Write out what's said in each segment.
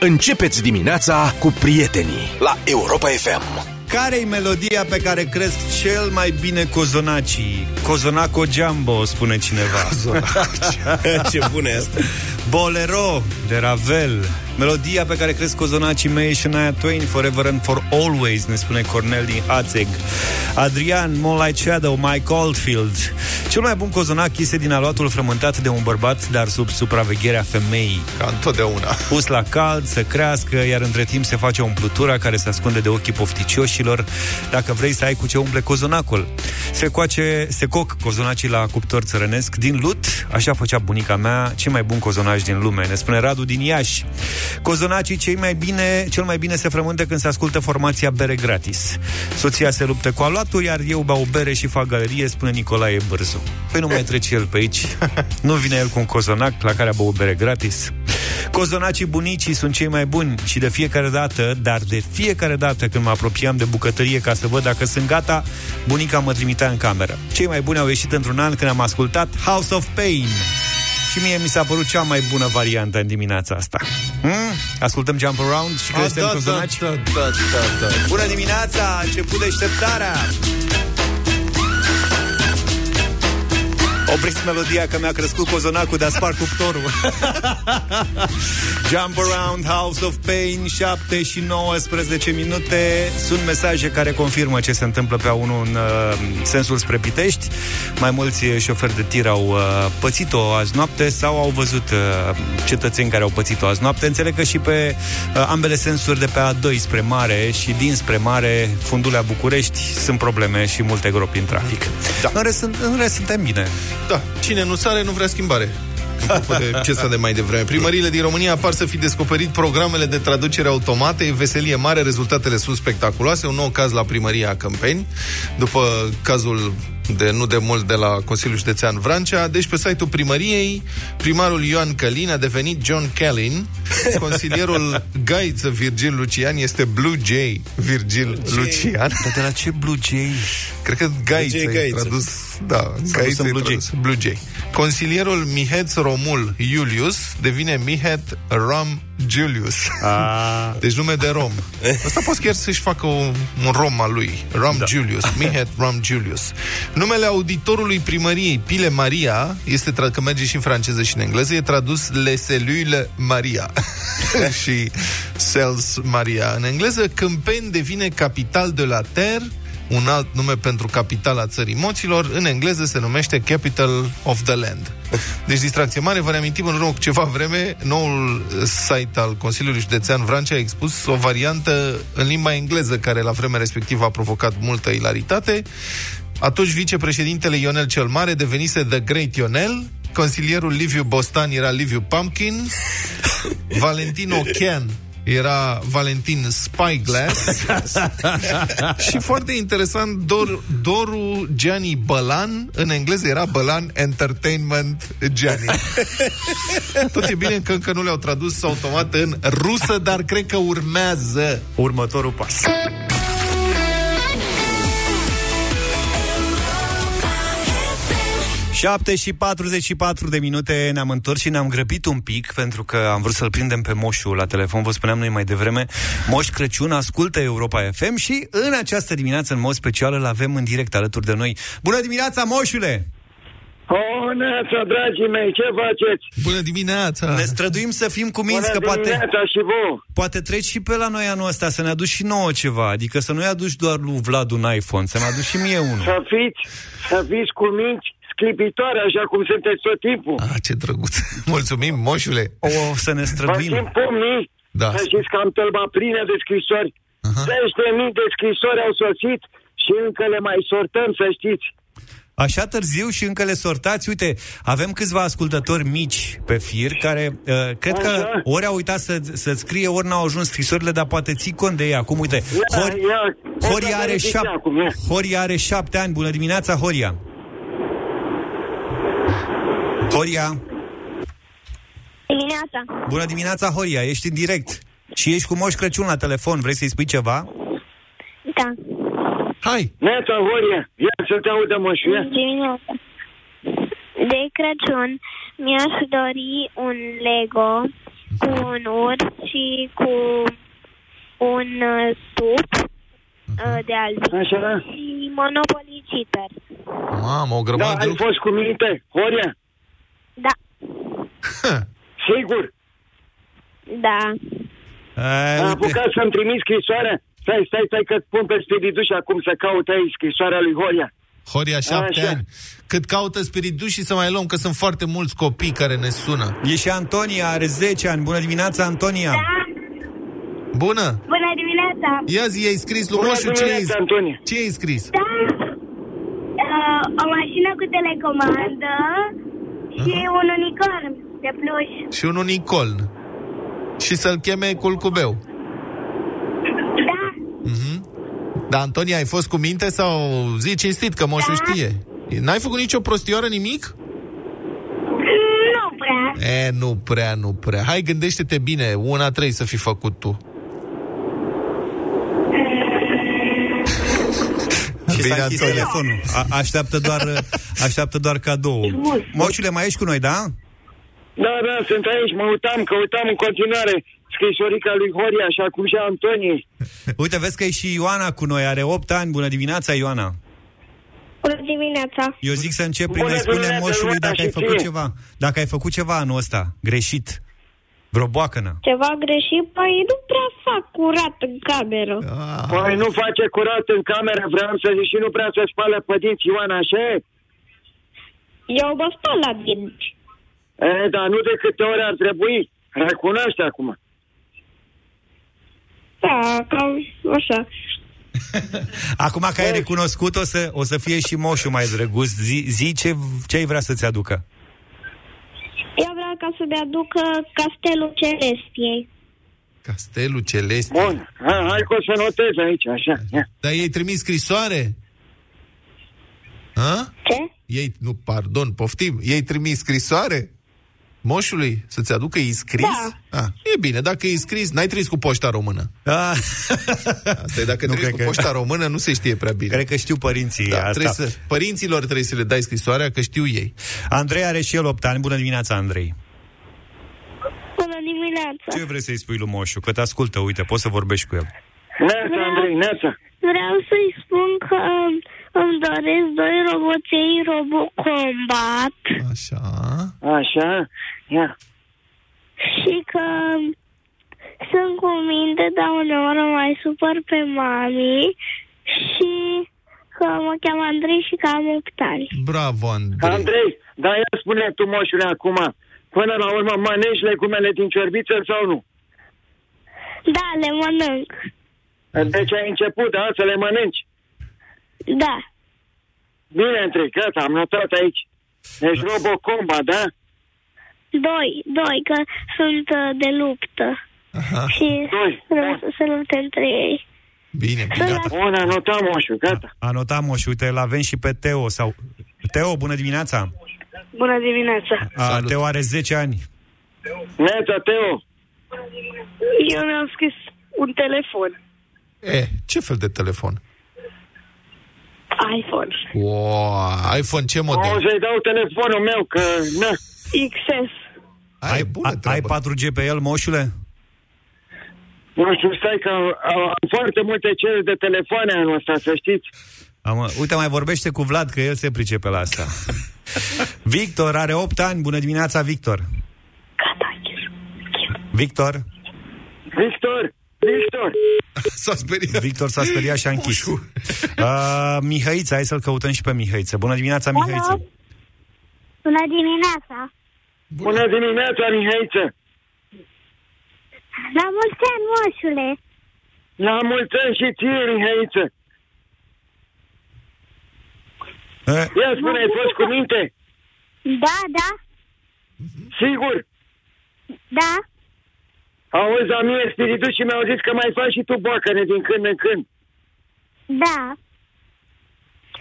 Începeți dimineața cu prietenii la Europa FM. Care-i melodia pe care cresc cel mai bine cozonacii? Cozonaco Jumbo, spune cineva. Ce bune asta. Bolero de Ravel. Melodia pe care cresc cozonacii mei și Shania Twain, Forever and for Always, ne spune Cornel din Hatzeg. Adrian, Moonlight Shadow, Mike Oldfield. Cel mai bun cozonac este din aluatul frământat de un bărbat, dar sub supravegherea femeii. Ca întotdeauna. Pus la cald, să crească, iar între timp se face o umplutură care se ascunde de ochii pofticioșilor, dacă vrei să ai cu ce umple cozonacul. Se coace, se coc cozonacii la cuptor țărănesc din lut, așa făcea bunica mea, cel mai bun cozonaj din lume, ne spune Radu din Iași. Cozonacii cei mai bine, cel mai bine se frământă când se ascultă formația bere gratis. Soția se luptă cu aluatul, iar eu beau bere și fac galerie, spune Nicolae Bârzu. Păi nu mai trece el pe aici. Nu vine el cu un cozonac la care a băut bere gratis. Cozonacii bunicii sunt cei mai buni și de fiecare dată, dar de fiecare dată când mă apropiam de bucătărie ca să văd dacă sunt gata, bunica mă trimitea în cameră. Cei mai buni au ieșit într-un an când am ascultat House of Pain. Și mie mi s-a părut cea mai bună variantă în dimineața asta. Hmm? Ascultăm Jump Around și creștem da, cozonaci? da, da, da, da, da. Bună dimineața! A început deșteptarea! Opriți melodia că mi-a crescut cozonacul de-a spart cuptorul. Jump Around, House of Pain, 7 și 19 minute. Sunt mesaje care confirmă ce se întâmplă pe A1 în uh, sensul spre Pitești. Mai mulți șoferi de tir au uh, pățit-o azi noapte sau au văzut uh, cetățeni care au pățit-o azi noapte. Înțeleg că și pe uh, ambele sensuri de pe A2 spre mare și din spre mare, fundulea București, sunt probleme și multe gropi în trafic. Da. În, rest, în rest suntem bine. Da, cine nu sare nu vrea schimbare. Apropo de ce sta de mai devreme. Primările din România par să fi descoperit programele de traducere automate. E veselie mare, rezultatele sunt spectaculoase. Un nou caz la primăria Câmpeni, după cazul de nu de mult de la Consiliul Județean Vrancea. Deci pe site-ul primăriei, primarul Ioan Călin a devenit John Callin, consilierul Gaiță Virgil Lucian este Blue Jay Virgil Lucian. Dar de la ce Blue Jay? Cred că Gaiță Jay e Gaiță. tradus. Da, S-a Gaiță dus e în Blue tradus. Blue Jay. Consilierul Mihet Romul Iulius devine Mihet Ram Julius. A, Deci nume de rom. Asta poți chiar să-și facă un, un rom al lui. Ram da. Julius. Mihet Ram Julius. Numele auditorului primăriei, Pile Maria, este, tra- că merge și în franceză și în engleză, e tradus Le Cellule Maria. și Cells Maria. În engleză, Câmpeni devine capital de la Terre, un alt nume pentru capitala țării moților, în engleză se numește Capital of the Land. Deci distracție mare, vă reamintim în urmă cu ceva vreme, noul site al Consiliului Județean Vrancea a expus o variantă în limba engleză care la vremea respectivă a provocat multă ilaritate. Atunci vicepreședintele Ionel cel Mare devenise The Great Ionel, consilierul Liviu Bostan era Liviu Pumpkin, Valentin Ochean era Valentin Spyglass și foarte interesant Dor, Doru Gianni Bălan în engleză era Bălan Entertainment Gianni tot e bine că încă nu le-au tradus automat în rusă dar cred că urmează următorul pas. 7 și 44 de minute ne-am întors și ne-am grăbit un pic pentru că am vrut să-l prindem pe Moșu la telefon, vă spuneam noi mai devreme. Moș Crăciun ascultă Europa FM și în această dimineață, în mod special, îl avem în direct alături de noi. Bună dimineața, Moșule! O, neața, dragii mei, ce faceți? Bună dimineața! Ne străduim să fim cu minți, că Bună poate, dimineața și vouă. poate treci și pe la noi anul ăsta, să ne aduci și nouă ceva. Adică să nu-i aduci doar lui Vlad un iPhone, să ne aduci și mie unul. Să fiți, să fiți cu minți sclipitoare, așa cum sunteți tot timpul. Ah, ce drăguț! Mulțumim, moșule! O, să ne Vă străduim. simt pumnii, Da. să știți că am tălba plină de scrisori. Zeci de mii de scrisori au sosit și încă le mai sortăm, să știți. Așa târziu și încă le sortați. Uite, avem câțiva ascultători mici pe fir care uh, cred că Așa. ori au uitat să, să scrie, ori n-au ajuns scrisorile, dar poate ții cont de ea. Acum, uite, Ia, Hori, ia, Horia, ia, are ia, șap, acum, ia. Horia are șapte ani. Bună dimineața, Horia! Horia! Dimineața. Bună dimineața, Horia! Ești în direct. Și ești cu Moș Crăciun la telefon. Vrei să-i spui ceva? Da. Hai! Neața, Horia, ia să te audă, mășu, ia. Dimineața. De Crăciun mi-aș dori un Lego cu un urs și cu un uh, stup uh, de albine Așa. și Monopoly Cheater. Mamă, o Da, grămadă de ai lucruri. fost cu minte, Horia? Da, Sigur. da. A, Am uite. apucat să-mi trimis scrisoarea. Stai, stai, stai că pun pe spiriduș acum să caut aici scrisoarea lui Horia. Horia, șapte Așa. ani. Cât caută spiritul și să mai luăm, că sunt foarte mulți copii care ne sună. E și Antonia, are 10 ani. Bună dimineața, Antonia! Bună! Bună dimineața! Ia zi, i-ai scris lui Bună Moșu, ce dimineața, ai, Antonia. ce ai scris? Da, uh, o mașină cu telecomandă și un unicorn de pluș. Și un unicorn. Și să-l cheme Culcubeu. Da, Da, Antonia, ai fost cu minte sau zi cinstit că Moșu Da. știe? N-ai făcut nicio prostioară, nimic? nu prea. E, nu prea, nu prea. Hai, gândește-te bine, una trebuie să fi făcut tu. Și Bine, s-a închis Antonia. telefonul. A- așteaptă doar, așteaptă doar cadou. Moșule, mai ești cu noi, da? Da, da, sunt aici, mă uitam, căutam în continuare scrisorica lui Horia, așa cum și a Antoniei. Uite, vezi că e și Ioana cu noi, are 8 ani. Bună dimineața, Ioana! Bună dimineața. Eu zic să încep prin Bună a-i spune dimineața, moșului Ioana, dacă ai și făcut ție. ceva. Dacă ai făcut ceva anul ăsta, greșit. Vreo boacănă. Ceva greșit? Păi nu prea fac curat în cameră. Ah, Păi nu face curat în cameră, vreau să zic și nu prea să spală pe dinți, Ioana, așa e? Eu mă spăl la dinți. E, dar nu de câte ori ar trebui. Recunoaște acum. Da, cam așa. Acum că ai recunoscut, o să, o să fie și moșul mai drăguț. Zi, zi ce, ce ai vrea să-ți aducă. Eu vreau ca să-mi aducă castelul Celestiei. Castelul Celeste. Bun, ha, hai că o să notez aici, așa. Ia. Dar ei trimis scrisoare? Ha? Ce? Ei, nu, pardon, poftim. Ei trimis scrisoare? Moșului? Să-ți aducă ei scris? Da. Ah, e bine, dacă e scris, n-ai trimis cu poșta română. Ah, Asta e, dacă Nu trimis cred cu că- poșta română, nu se știe prea bine. cred că știu părinții da, asta. trebuie să, părinților trebuie să le dai scrisoarea, că știu ei. Andrei are și el 8 ani. Bună dimineața, Andrei. Bună dimineața. Ce vrei să-i spui lui moșu? Că te ascultă, uite, poți să vorbești cu el. Neața, Andrei, neața. Vreau să-i spun că um, îmi doresc doi roboței Robocombat Așa. Așa, ia. și că um, sunt cu minte, dar uneori o mai supăr pe mami și că mă cheamă Andrei și că am 8 ani. Bravo, Andrei. Andrei, dar ia spune tu, moșule, acum, până la urmă mănânci legumele din ciorbiță sau nu? Da, le mănânc. Deci ai început, da, să le mănânci. Da, Bine, Andrei, gata, am notat aici. Deci Robocomba, da? doi, doi, că sunt uh, de luptă Aha. și Doi. vreau să se lupte între ei. Bine, bine. Sunt la Bun, anotam, moșu, gata. Anotam moșu, uite, îl avem și pe Teo. sau Teo, bună dimineața! Bună dimineața! A, Salut. Teo are 10 ani. Neața, Teo. Eu mi-am scris un telefon. E, ce fel de telefon? iPhone Wow, iPhone ce O model? să-i dau telefonul meu, că, na, XS. Ai, Ai, bună a, ai treabă. 4G pe el, moșule? nu știu, stai că au, au foarte multe cereri de telefoane anul ăsta, să știți. Am, uite, mai vorbește cu Vlad, că el se pricepe la asta. Victor are 8 ani. Bună dimineața, Victor. Gata, Victor. Victor, Victor, S-a speriat. Victor s-a speriat și a închis. Ușu. Uh, Mihăița, hai să-l căutăm și pe Mihăiță. Bună dimineața, Mihăiță. Bună dimineața! bună dimineața, Mihaiță. La mulți ani, moșule! La mulți ani și ție, Mihaiță. Uh, Ia spune, ai fost cu minte? Da, da, Sigur. da. Auzi, la mine spiritul și mi-au zis că mai faci și tu boacăne din când în când. Da,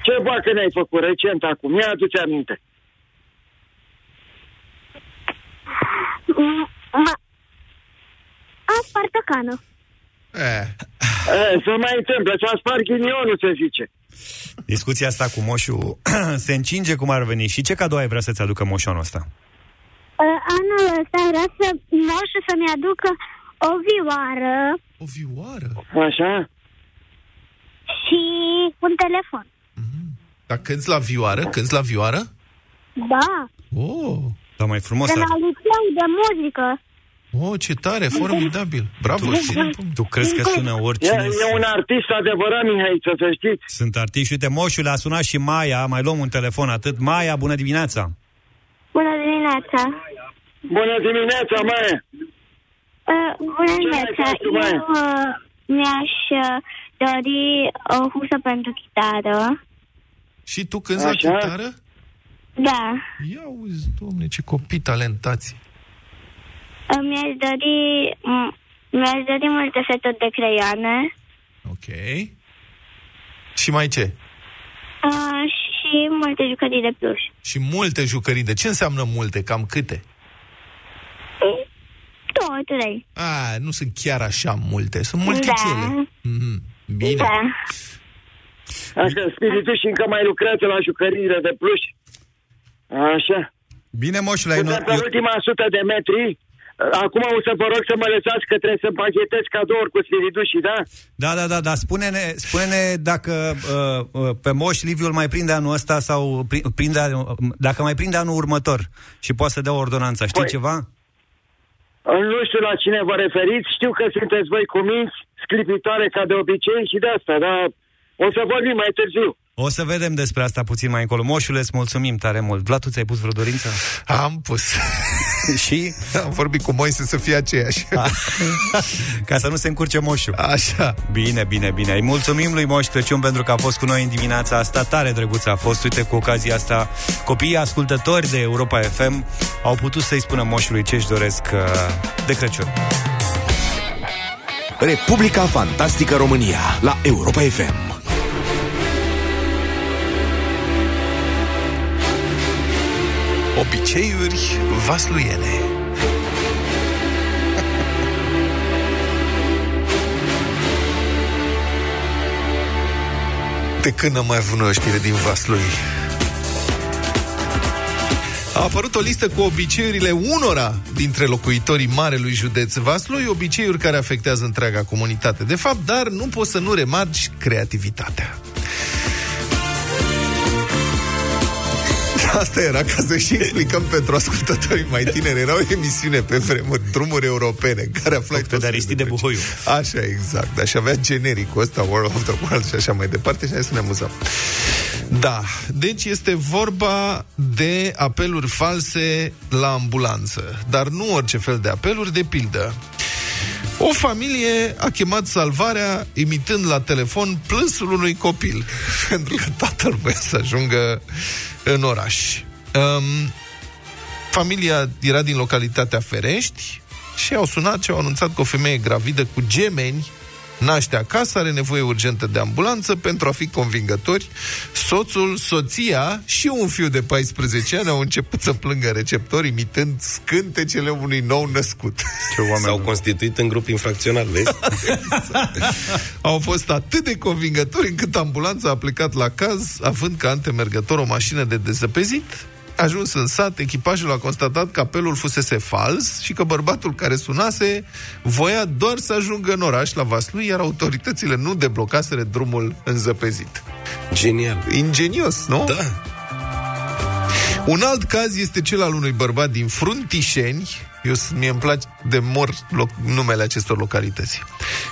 Ce boacăne ai făcut recent acum? Ia adu-ți aminte. M- m- am spart o cană. E, E, să mai întâmplă, să spar ghinionul, se zice. Discuția asta cu moșul se încinge cum ar veni. Și ce cadou ai vrea să-ți aducă moșul anul ăsta? Uh, anul ăsta vreau să moșul să-mi aducă o vioară O vioară? Așa? și un telefon. Dar cânti la vioară? Cânti la vioară? Da, Oh, Dar mai frumos de ar... la liceu de muzică. Oh, ce tare, formidabil. Bravo, ține punct. Tu crezi că sună E, oricine? e un artist adevărat, Mihaiță, să știți. Sunt artiști. Uite, moșul a sunat și Maia. Mai luăm un telefon atât. Maia, bună dimineața! Bună dimineața! Bună dimineața, Maia! Uh, bună Ce dimineața! ai făcut, Maia? Eu uh, mi-aș uh, dori o husă pentru chitară. Și tu cânti la Așa? chitară? Da. Ia uzi, domne, ce copii talentați. Uh, mi-aș dori... m- mi-aș dori multe seturi de creioane Ok. Și mai ce? uh, și multe jucării de pluș. Și multe jucării. De ce înseamnă multe? Cam câte? Două, trei. A, nu sunt chiar așa multe. Sunt multicele. Da. Mhm. Bine. Da. Așa, spiritul și încă mai lucrează la jucăriile de pluș. Așa. Bine, moșule, ai... Suntem no- pe eu- ultima sută de metri. Acum o să vă rog să mă lăsați că trebuie să împachetez cadouri cu spiritușii, da? Da, da, da, da. Spune-ne, spune-ne dacă uh, uh, pe moș Liviu îl mai prinde anul ăsta sau pri- prinde, anul- dacă mai prinde anul următor și poate să dea ordonanța. Știi Păi- ceva? Nu știu la cine vă referiți, știu că sunteți voi cuminți, sclipitoare ca de obicei și de asta, dar o să vorbim mai târziu. O să vedem despre asta puțin mai încolo. Moșule, îți mulțumim tare mult. Vlad, tu ți-ai pus vreo dorință? Am pus. și? Am vorbit cu Moise să fie aceeași. Ca să nu se încurce moșul. Așa. Bine, bine, bine. Îi mulțumim lui Moș Crăciun pentru că a fost cu noi în dimineața asta. Tare drăguț a fost. Uite, cu ocazia asta, copiii ascultători de Europa FM au putut să-i spună moșului ce își doresc uh, de Crăciun. Republica Fantastică România la Europa FM. Obiceiuri vasluiene. De când am mai avut noi o știre din Vaslui? A apărut o listă cu obiceiurile unora dintre locuitorii marelui județ Vaslui, obiceiuri care afectează întreaga comunitate, de fapt, dar nu poți să nu remarci creativitatea. Asta era ca să și explicăm pentru ascultătorii mai tineri. Era o emisiune pe vremuri, drumuri europene, în care aflai Făcută de tot felul Aristide trece. Buhoiu. Așa, exact. Dar și avea genericul ăsta, World of the World și așa mai departe și hai să ne amuzăm. Da, deci este vorba de apeluri false la ambulanță, dar nu orice fel de apeluri, de pildă. O familie a chemat salvarea imitând la telefon plânsul unui copil, pentru că tatăl voia să ajungă în oraș. Um, familia era din localitatea Ferești și au sunat și au anunțat că o femeie gravidă cu gemeni naște acasă, are nevoie urgentă de ambulanță pentru a fi convingători. Soțul, soția și un fiu de 14 ani au început să plângă receptori imitând scântecele unui nou născut. Ce oameni S-au constituit în grup infracțional, vezi? Au fost atât de convingători încât ambulanța a plecat la caz, având ca antemergător o mașină de dezăpezit. Ajuns în sat, echipajul a constatat că apelul fusese fals și că bărbatul care sunase voia doar să ajungă în oraș la Vaslui, iar autoritățile nu deblocaseră drumul înzăpezit. Genial. Ingenios, nu? Da. Un alt caz este cel al unui bărbat din Fruntișeni, eu s- mie îmi place de mor loc- numele acestor localități,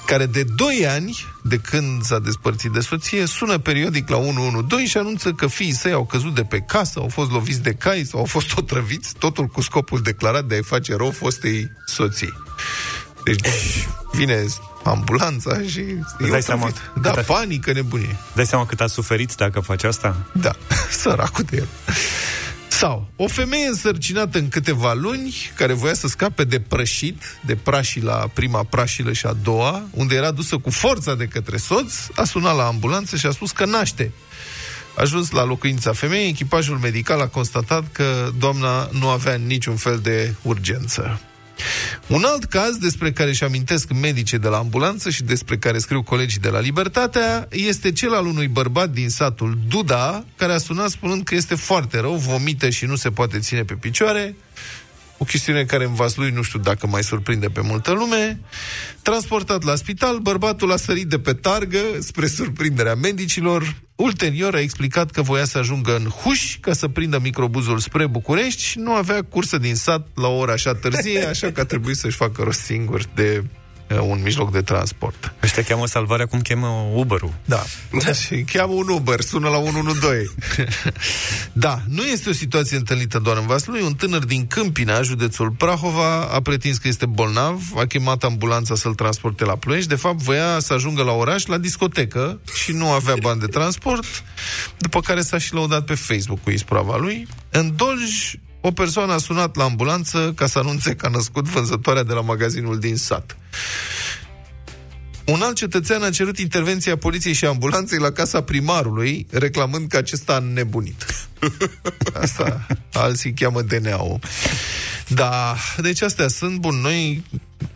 care de 2 ani, de când s-a despărțit de soție, sună periodic la 112 și anunță că fiii săi au căzut de pe casă, au fost loviți de cai sau au fost otrăviți, totul cu scopul declarat de a-i face rău fostei soții. Deci vine ambulanța și e dai otrăvit. seama Da, cât a- panică, nebunie. Dai seama cât a suferit dacă faci asta? Da, săracul de el. Sau, o femeie însărcinată în câteva luni, care voia să scape de prășit, de prașila, prima prașilă și a doua, unde era dusă cu forța de către soț, a sunat la ambulanță și a spus că naște. Ajuns la locuința femeii, echipajul medical a constatat că doamna nu avea niciun fel de urgență. Un alt caz despre care își amintesc medicii de la ambulanță și despre care scriu colegii de la Libertatea este cel al unui bărbat din satul Duda, care a sunat spunând că este foarte rău, vomită și nu se poate ține pe picioare. o chestiune care în Vaslui nu știu dacă mai surprinde pe multă lume. Transportat la spital, bărbatul a sărit de pe targă spre surprinderea medicilor. Ulterior a explicat că voia să ajungă în Huș ca să prindă microbuzul spre București și nu avea cursă din sat la o oră așa târzie, așa că a trebuit să-și facă rost singur de uh, un mijloc de transport. Ăștia cheamă salvarea cum cheamă Uber-ul. Da. da. Și cheamă un Uber, sună la 112. da, nu este o situație întâlnită doar în Vaslui. Un tânăr din Câmpina, județul Prahova, a pretins că este bolnav, a chemat ambulanța să-l transporte la Ploiești. De fapt, voia să ajungă la oraș, la discotecă, și nu avea bani de transport, după care s-a și lăudat pe Facebook cu isprava lui. În Dolj, o persoană a sunat la ambulanță ca să anunțe că a născut vânzătoarea de la magazinul din sat. Un alt cetățean a cerut intervenția poliției și ambulanței la casa primarului, reclamând că acesta a nebunit. Asta alții cheamă DNA-ul. Da, deci astea sunt, bun, noi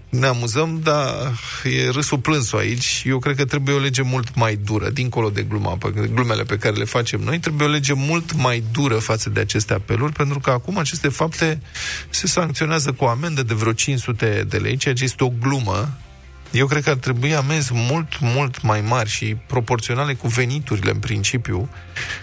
ne amuzăm, dar e râsul plânsul aici. Eu cred că trebuie o lege mult mai dură, dincolo de gluma, pe, glumele pe care le facem noi, trebuie o lege mult mai dură față de aceste apeluri, pentru că acum aceste fapte se sancționează cu o amendă de vreo 500 de lei, ceea ce este o glumă. Eu cred că ar trebui amenzi mult, mult mai mari și proporționale cu veniturile în principiu,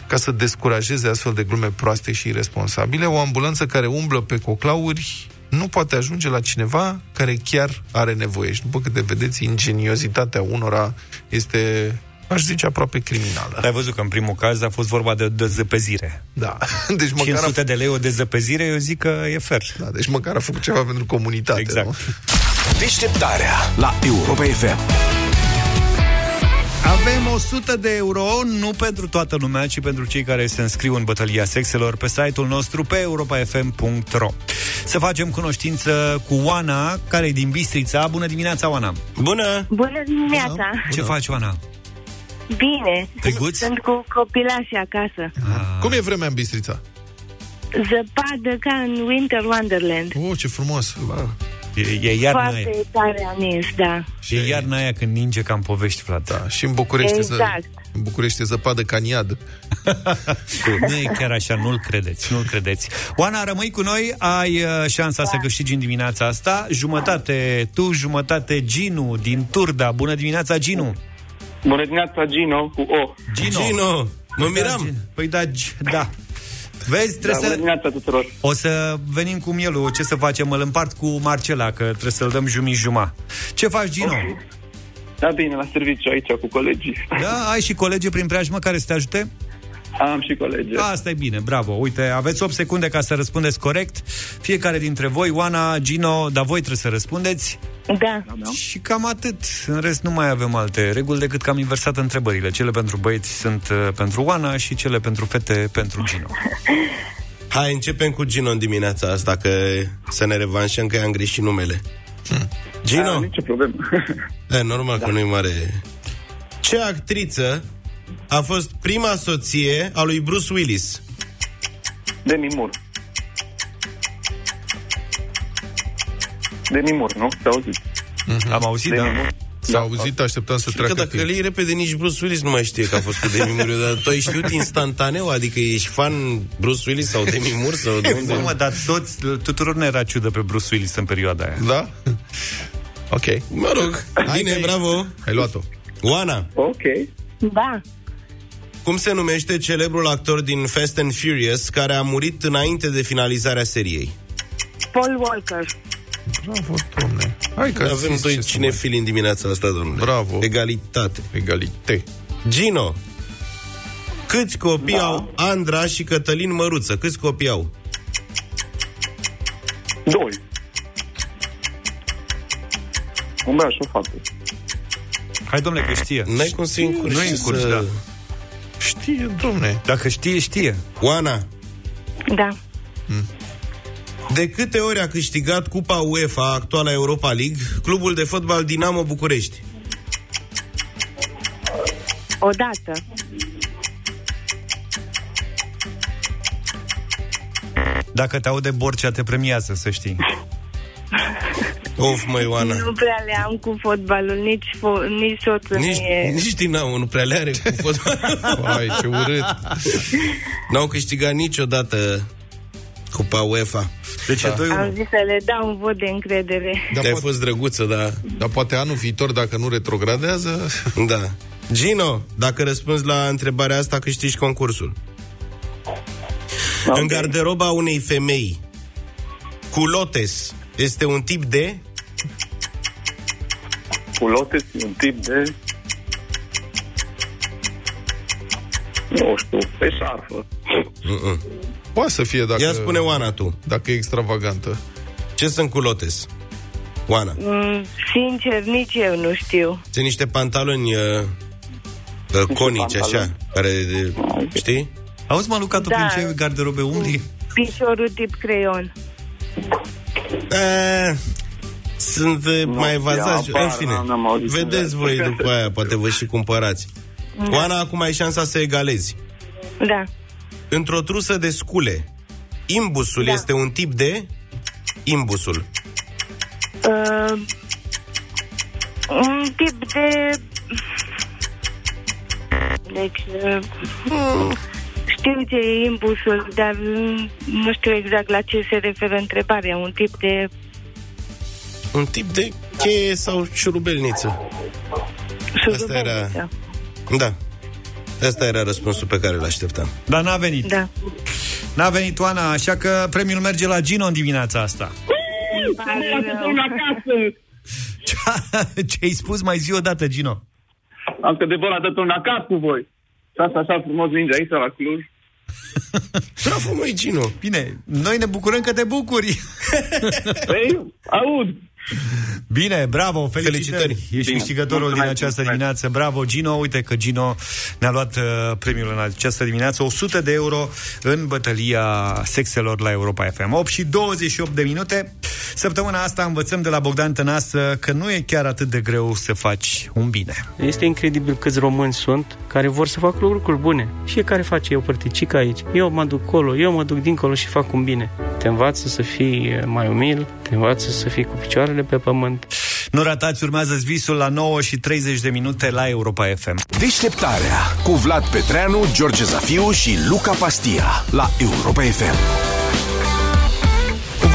ca să descurajeze astfel de glume proaste și irresponsabile. O ambulanță care umblă pe coclauri nu poate ajunge la cineva care chiar are nevoie. Și după câte vedeți, ingeniozitatea unora este, aș zice, aproape criminală. Ai văzut că în primul caz a fost vorba de dezăpezire. Da. Deci măcar 500 a, de lei o dezăpezire, eu zic că e fer. da, deci măcar a făcut ceva pentru comunitate. Exact. Nu? Deșteptarea la Europa FM. Avem 100 de euro, nu pentru toată lumea, ci pentru cei care se înscriu în bătălia sexelor pe site-ul nostru pe europafm.ro. Să facem cunoștință cu Oana, care e din Bistrița. Bună dimineața, Oana! Bună! Bună dimineața! Ce faci, Oana? Bine! Triguți? Sunt cu copilașii acasă. Cum e vremea în Bistrița? Zăpadă ca în Winter Wonderland. Oh, ce frumos! E, e iarna aia. Foarte tare a nins, da. E iarna aia când ninge ca în povești, frate. Da, și în București, Exact. ză, în București e zăpadă ca în iad. Nu e chiar așa, nu-l credeți, nu-l credeți. Oana, rămâi cu noi, ai uh, șansa da. să câștigi în dimineața asta. Jumătate tu, jumătate Ginu din Turda. Bună dimineața, Ginu! Bună dimineața, Gino, cu O. Gino! Gino, mă Da, miram. Gino. Păi da, G- da. Vezi, Da, trebuie bună să... dimineața tuturor. O să venim cu mielul, ce să facem? Îl împart cu Marcela, că trebuie să-l dăm jumii-juma. Ce faci, Gino? Da, bine, la serviciu aici cu colegii. Da, ai și colegi prin preajmă care să te ajute? Am și colegi. Asta e bine, bravo. Uite, aveți 8 secunde ca să răspundeți corect. Fiecare dintre voi, Oana, Gino, dar voi trebuie să răspundeți. Da. Și cam atât. În rest nu mai avem alte reguli decât că am inversat întrebările. Cele pentru băieți sunt uh, pentru Oana și cele pentru fete pentru Gino. Hai, începem cu Gino în dimineața asta, că să ne revanșăm că i-am greșit numele. Da, Gino? nicio problemă. E, normal că nu-i mare... Ce actriță a fost prima soție a lui Bruce Willis? Demi Moore. Demi Moore, nu? Te auzi? Am auzit, Demi da? Moore. S-a auzit, așteptam să Că treacă dacă timp. îl iei repede, nici Bruce Willis nu mai știe că a fost cu Demi Moore, dar tu ai știut instantaneu, adică ești fan Bruce Willis sau Demi Moore sau de unde? Bă, mă, dar toți, tuturor ne era ciudă pe Bruce Willis în perioada aia. Da? Ok, Mă rog, bine, că- bravo. ai luat-o. Oana, Ok. Da. cum se numește celebrul actor din Fast and Furious care a murit înainte de finalizarea seriei? Paul Walker. Bravo, domne. Hai că Avem zis doi ce să cinefili în dimineața asta, domnule. Bravo. Egalitate. mai- Egalite. Gino, câți copii Da. au Andra și Cătălin Măruță? Câți copii au? Doi. Un băiat și o fată. Hai, domnule, că știe. N-ai cum să-i încurci Nu e încurci, să... da. Știe, domne. Dacă știe, știe. Oana, Da. De câte ori a câștigat Cupa UEFA, actuala Europa League, clubul de fotbal Dinamo București? Odată. Dacă te aude Borcea, te premiază, să știi. Of, măi, Oana. Nu prea le am cu fotbalul, nici, fo- nici soțul Nici, nu e... nici Dinamo nu prea le are cu fotbal. Hai, ce urât. N-au câștigat niciodată Cupa UEFA. Deci da. 2 Am zis să le dau un vot de încredere. Dar Ai poate, fost drăguță, da. dar poate anul viitor, dacă nu retrogradează... Da. Gino, dacă răspunzi la întrebarea asta, câștigi concursul. Ok. În garderoba unei femei, culotes este un tip de... Culote, un tip de... Nu știu, pe șarfă. Poate să fie dacă, Ia spune Oana tu. dacă e extravagantă. Ce sunt culotes? Oana. Mm, Sincer, nici eu nu știu. Sunt niște pantaloni uh, uh, conici, așa, pantaloni. care, de, știi? Auzi, mă, Luca, tu Da. prin ce garderobe umbli? Piciorul tip creion. Eh, sunt uh, mai vazați. apar, În fine, n-am- n-am auzit vedeți niciodată. voi după aia, poate vă și cumpărați. Oana, acum ai șansa să egalezi. Da. Într-o trusă de scule, imbusul Da. este un tip de... Imbusul. Uh, un tip de... Deci... Uh, știu ce e imbusul, dar mm, nu știu exact la ce se referă întrebarea. Un tip de... Un tip de cheie sau șurubelniță. șurubelniță. Da. Asta era răspunsul pe care îl așteptam. Dar n-a venit. Da. N-a venit Oana, așa că premiul merge la Gino în dimineața asta. Ce ai spus mai zi o dată, Gino? Am că de bă la un acasă cu voi. Și asta așa frumos ninge aici la Cluj. Bravo, măi, Gino! Bine, noi ne bucurăm că te bucuri. Păi, aud. Bine, bravo, felicitări. Felicitări. Ești Bine, câștigătorul din mulțumesc, această mulțumesc. dimineață. Bravo, Gino. Uite că Gino ne-a luat uh, premiul în această dimineață. 100 de euro în bătălia sexelor la Europa FM. 8 și 28 de minute. Săptămâna asta învățăm de la Bogdan Tănasă că nu e chiar atât de greu să faci un bine. Este incredibil câți români sunt care vor să facă lucruri bune. Fiecare face eu părticică aici. Eu mă duc colo, eu mă duc dincolo și fac un bine. Te învață să fii mai umil, te învață să fii cu picioarele pe pământ. Nu ratați, urmează visul la 9 și 30 de minute la Europa FM. Deșteptarea cu Vlad Petreanu, George Zafiu și Luca Pastia la Europa FM.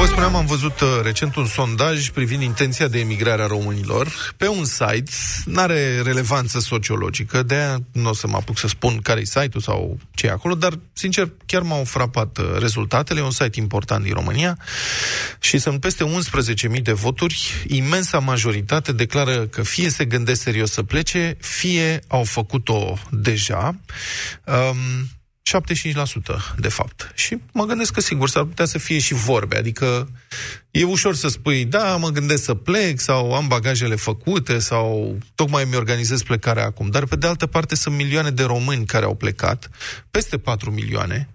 Cum vă spuneam, am văzut uh, recent un sondaj privind intenția de emigrare a românilor pe un site, n-are relevanță sociologică, de aia nu o să mă apuc să spun care e site-ul sau ce e acolo, dar, sincer, chiar m-au frapat uh, rezultatele. E un site important din România și sunt peste 11.000 de voturi. Imensa majoritate declară că fie se gândesc serios să plece, fie au făcut-o deja. Um, 75% de fapt. Și mă gândesc că sigur s-ar putea să fie și vorbe, adică e ușor să spui, da, mă gândesc să plec sau am bagajele făcute sau tocmai mi-organizez plecarea acum. Dar pe de altă parte sunt milioane de români care au plecat, peste 4 milioane,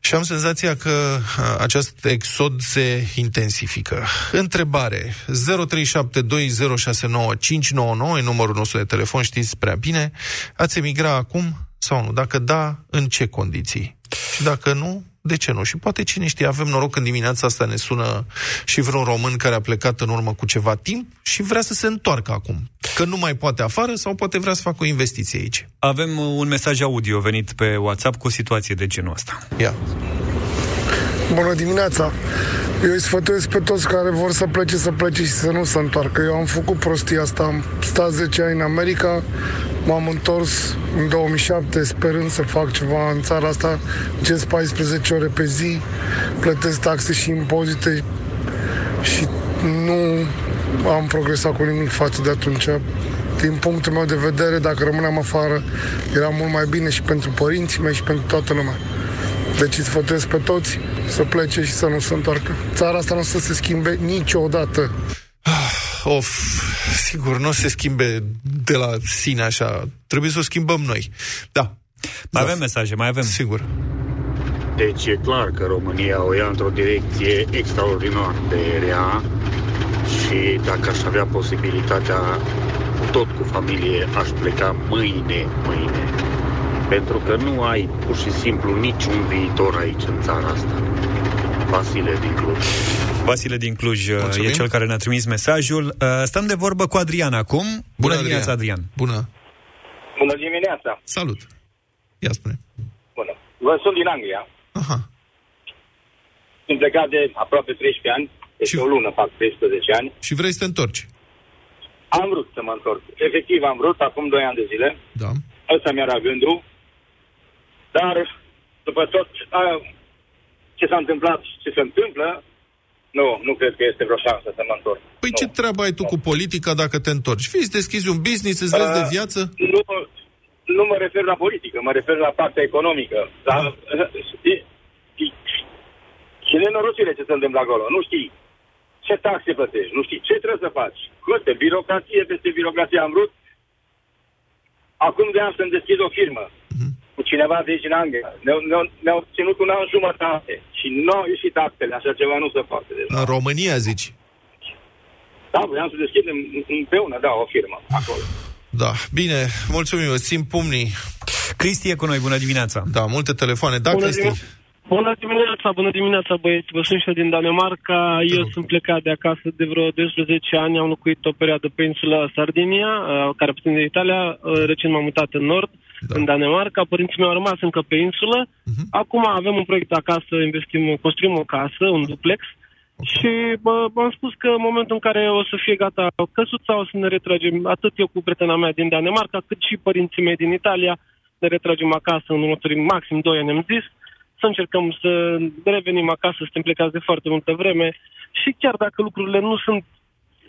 și am senzația că a, acest exod se intensifică. Întrebare 0372069599 e numărul nostru de telefon, știți prea bine. Ați emigra acum sau nu? Dacă da, în ce condiții? Și dacă nu, de ce nu? Și poate cine știe, avem noroc în dimineața asta ne sună și vreun român care a plecat în urmă cu ceva timp și vrea să se întoarcă acum. Că nu mai poate afară sau poate vrea să facă o investiție aici. Avem un mesaj audio venit pe WhatsApp cu o situație de genul ăsta. Ia. Bună dimineața! Eu îi sfătuiesc pe toți care vor să plece, să plece și să nu se întoarcă. Eu am făcut prostia asta, am stat 10 ani în America, m-am întors în 2007 sperând să fac ceva în țara asta, muncesc 14 ore pe zi, plătesc taxe și impozite și nu am progresat cu nimic față de atunci. Din punctul meu de vedere, dacă rămâneam afară, era mult mai bine și pentru părinții mei și pentru toată lumea. Deci îți sfătuiesc pe toți să plece și să nu se întoarcă. Țara asta nu o să se schimbe niciodată. Of, sigur, nu o să se schimbe de la sine așa. Trebuie să o schimbăm noi. Da. Mai Da. avem mesaje, mai avem. Sigur. Deci e clar că România o ia într-o direcție extraordinar de rea și dacă aș avea posibilitatea tot cu familie aș pleca mâine, mâine. Pentru că nu ai pur și simplu niciun viitor aici în țara asta. Vasile din Cluj. Vasile din Cluj uh, Mulțumim. e cel care ne-a trimis mesajul. Uh, Stăm de vorbă cu Adrian acum. Bună Adrian. dimineața, Adrian. Bună. Bună dimineața! Salut. Ia spune. Bună. Vă sunt din Anglia. Aha. Sunt plecat de aproape 13 ani. Este o lună, fac 13 ani. Și vrei să te întorci. Am vrut să mă întorc. Efectiv am vrut, acum 2 ani de zile. Da. Ăsta mi-era gândul. Dar, după tot a, ce s-a întâmplat, ce se întâmplă, nu, nu cred că este vreo șansă să mă întorc. Păi ce treabă ai tu cu politica dacă te întorci? Fii să deschizi un business, îți vezi de Uh, viață? Nu, nu mă refer la politică, mă refer la partea economică. Dar, e, e, și nenorocire ce se întâmplă acolo. Nu știi ce taxe plătești, nu știi ce trebuie să faci. Câte, birocrație peste birocrație am vrut. Acum de ani să-mi deschid o firmă cu cineva de aici în Anglia. Ne-au, ne-au, ne-au ținut un an jumătate și nu au ieșit actele. Așa ceva nu se poate. Deci, În România, zici? da, voiam să deschidem împreună, da, o firmă acolo. Da. Bine, mulțumim, îți țin pumnii. Cristi e cu noi, bună dimineața. Da, multe telefoane. Da, Bună Cristi. dimineața. Bună dimineața, bună dimineața băieți, vă sunt și eu din Danemarca, eu sunt plecat de acasă de vreo 12 ani, am locuit o perioadă pe insula Sardinia, uh, care puțin de Italia, uh, recent m-am mutat în nord, da. în Danemarca, părinții mei au rămas încă pe insulă, uh-huh. acum avem un proiect acasă, investim, construim o casă, un duplex, și bă, am spus că în momentul în care o să fie gata căsuța, o să ne retragem, atât eu cu prietena mea din Danemarca, cât și părinții mei din Italia, ne retragem acasă în următorii maxim 2 ani, am zis, să încercăm să revenim acasă, suntem plecați de foarte multă vreme. Și chiar dacă lucrurile nu sunt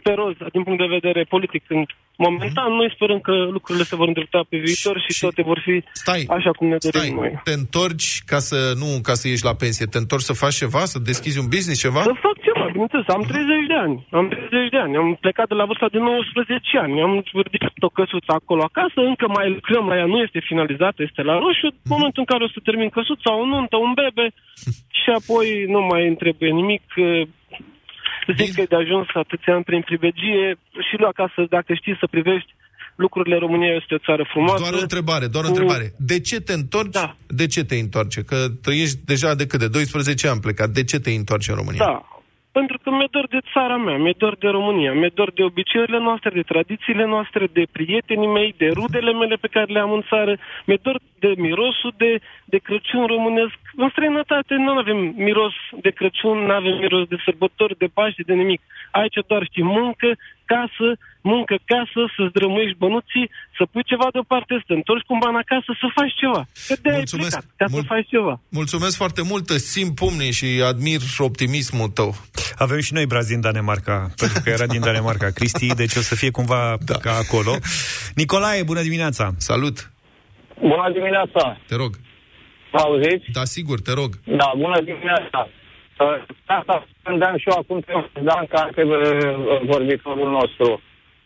pe roz din punct de vedere politic în momentan, noi sperăm că lucrurile se vor îndrepta pe viitor și, și toate vor fi stai, așa cum ne dorim Stai, noi. te întorci ca să nu ca să ieși la pensie, te întorci să faci ceva, să deschizi un business, ceva? Să fac ceva, bineînțeles, am 30 de ani. Am 30 de ani. Am plecat de la vârsta de 19 ani. Am ridicat o căsuță acolo acasă, încă mai lucrăm la ea, nu este finalizată, este la roșu. În momentul în care o să termin căsuța, o nuntă, un bebe și apoi nu mai îmi trebuie nimic. Zic că e de ajuns atâția ani prin privegie și lu acasă, dacă știi să privești lucrurile, România este o țară frumoasă. Doar o întrebare, doar o cu- întrebare. De ce te întorci? Da. De ce te întorce? Că trăiești deja de cât? De 12 ani plecat. De ce te întorci în România? Da, pentru că mi-e dor de țara mea, mi-e dor de România, mi-e dor de obiceiurile noastre, de tradițiile noastre, de prietenii mei, de rudele mele pe care le am în țară, mi-e dor de mirosul de, de Crăciun românesc. În străinătate nu avem miros de Crăciun, nu avem miros de sărbători, de Paște, de nimic. Aici doar știi muncă, casă, muncă, casă, să-ți drămâiești bănuții, să pui ceva deoparte, să te întorci cu un ban acasă, să faci ceva. Că de ai Mulțumesc. plecat, ca să faci ceva. Mulțumesc foarte mult, îți țin pumnii și admir optimismul tău. Avem și noi brazi din Danemarca, pentru că era din Danemarca Cristi, deci o să fie cumva da. ca acolo. Nicolae, bună dimineața! Salut! Bună dimineața! Te rog. Mă auziți? Da, sigur, te rog. Da, bună dimineața! Uh, Asta gândeam și eu acum trei ani ca pe uh, vorbitorul nostru.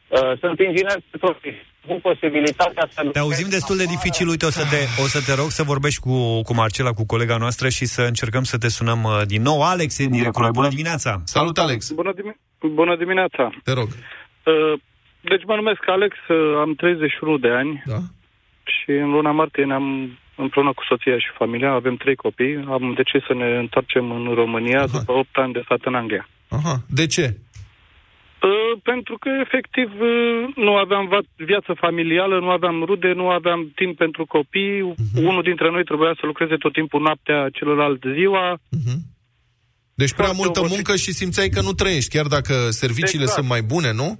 Uh, Sunt inginer petrolist. Cu posibilitatea să... Te auzim destul de dificil, uite, o să te, o să te rog să vorbești cu, cu Marcela, cu colega noastră și să încercăm să te sunăm uh, din nou. Alex, e în direct cu noi. Bună dimineața! Salut, Alex! Bună, dimi- bună dimineața! Te rog. Uh, Deci mă numesc Alex, uh, am 31 de ani da. și în luna martie ne-am împreună cu soția și familia, avem trei copii, am decis să ne întoarcem în România Aha. după 8 ani de stat în Anglia. Aha, de ce? Uh, pentru că, efectiv, uh, nu aveam va- viață familială, nu aveam rude, nu aveam timp pentru copii. Uh-huh. Unul dintre noi trebuia să lucreze tot timpul noaptea, celălalt ziua. Uh-huh. Deci prea Foarte multă obosit. muncă și simțeai că nu trăiești, chiar dacă serviciile Exact. sunt mai bune, nu?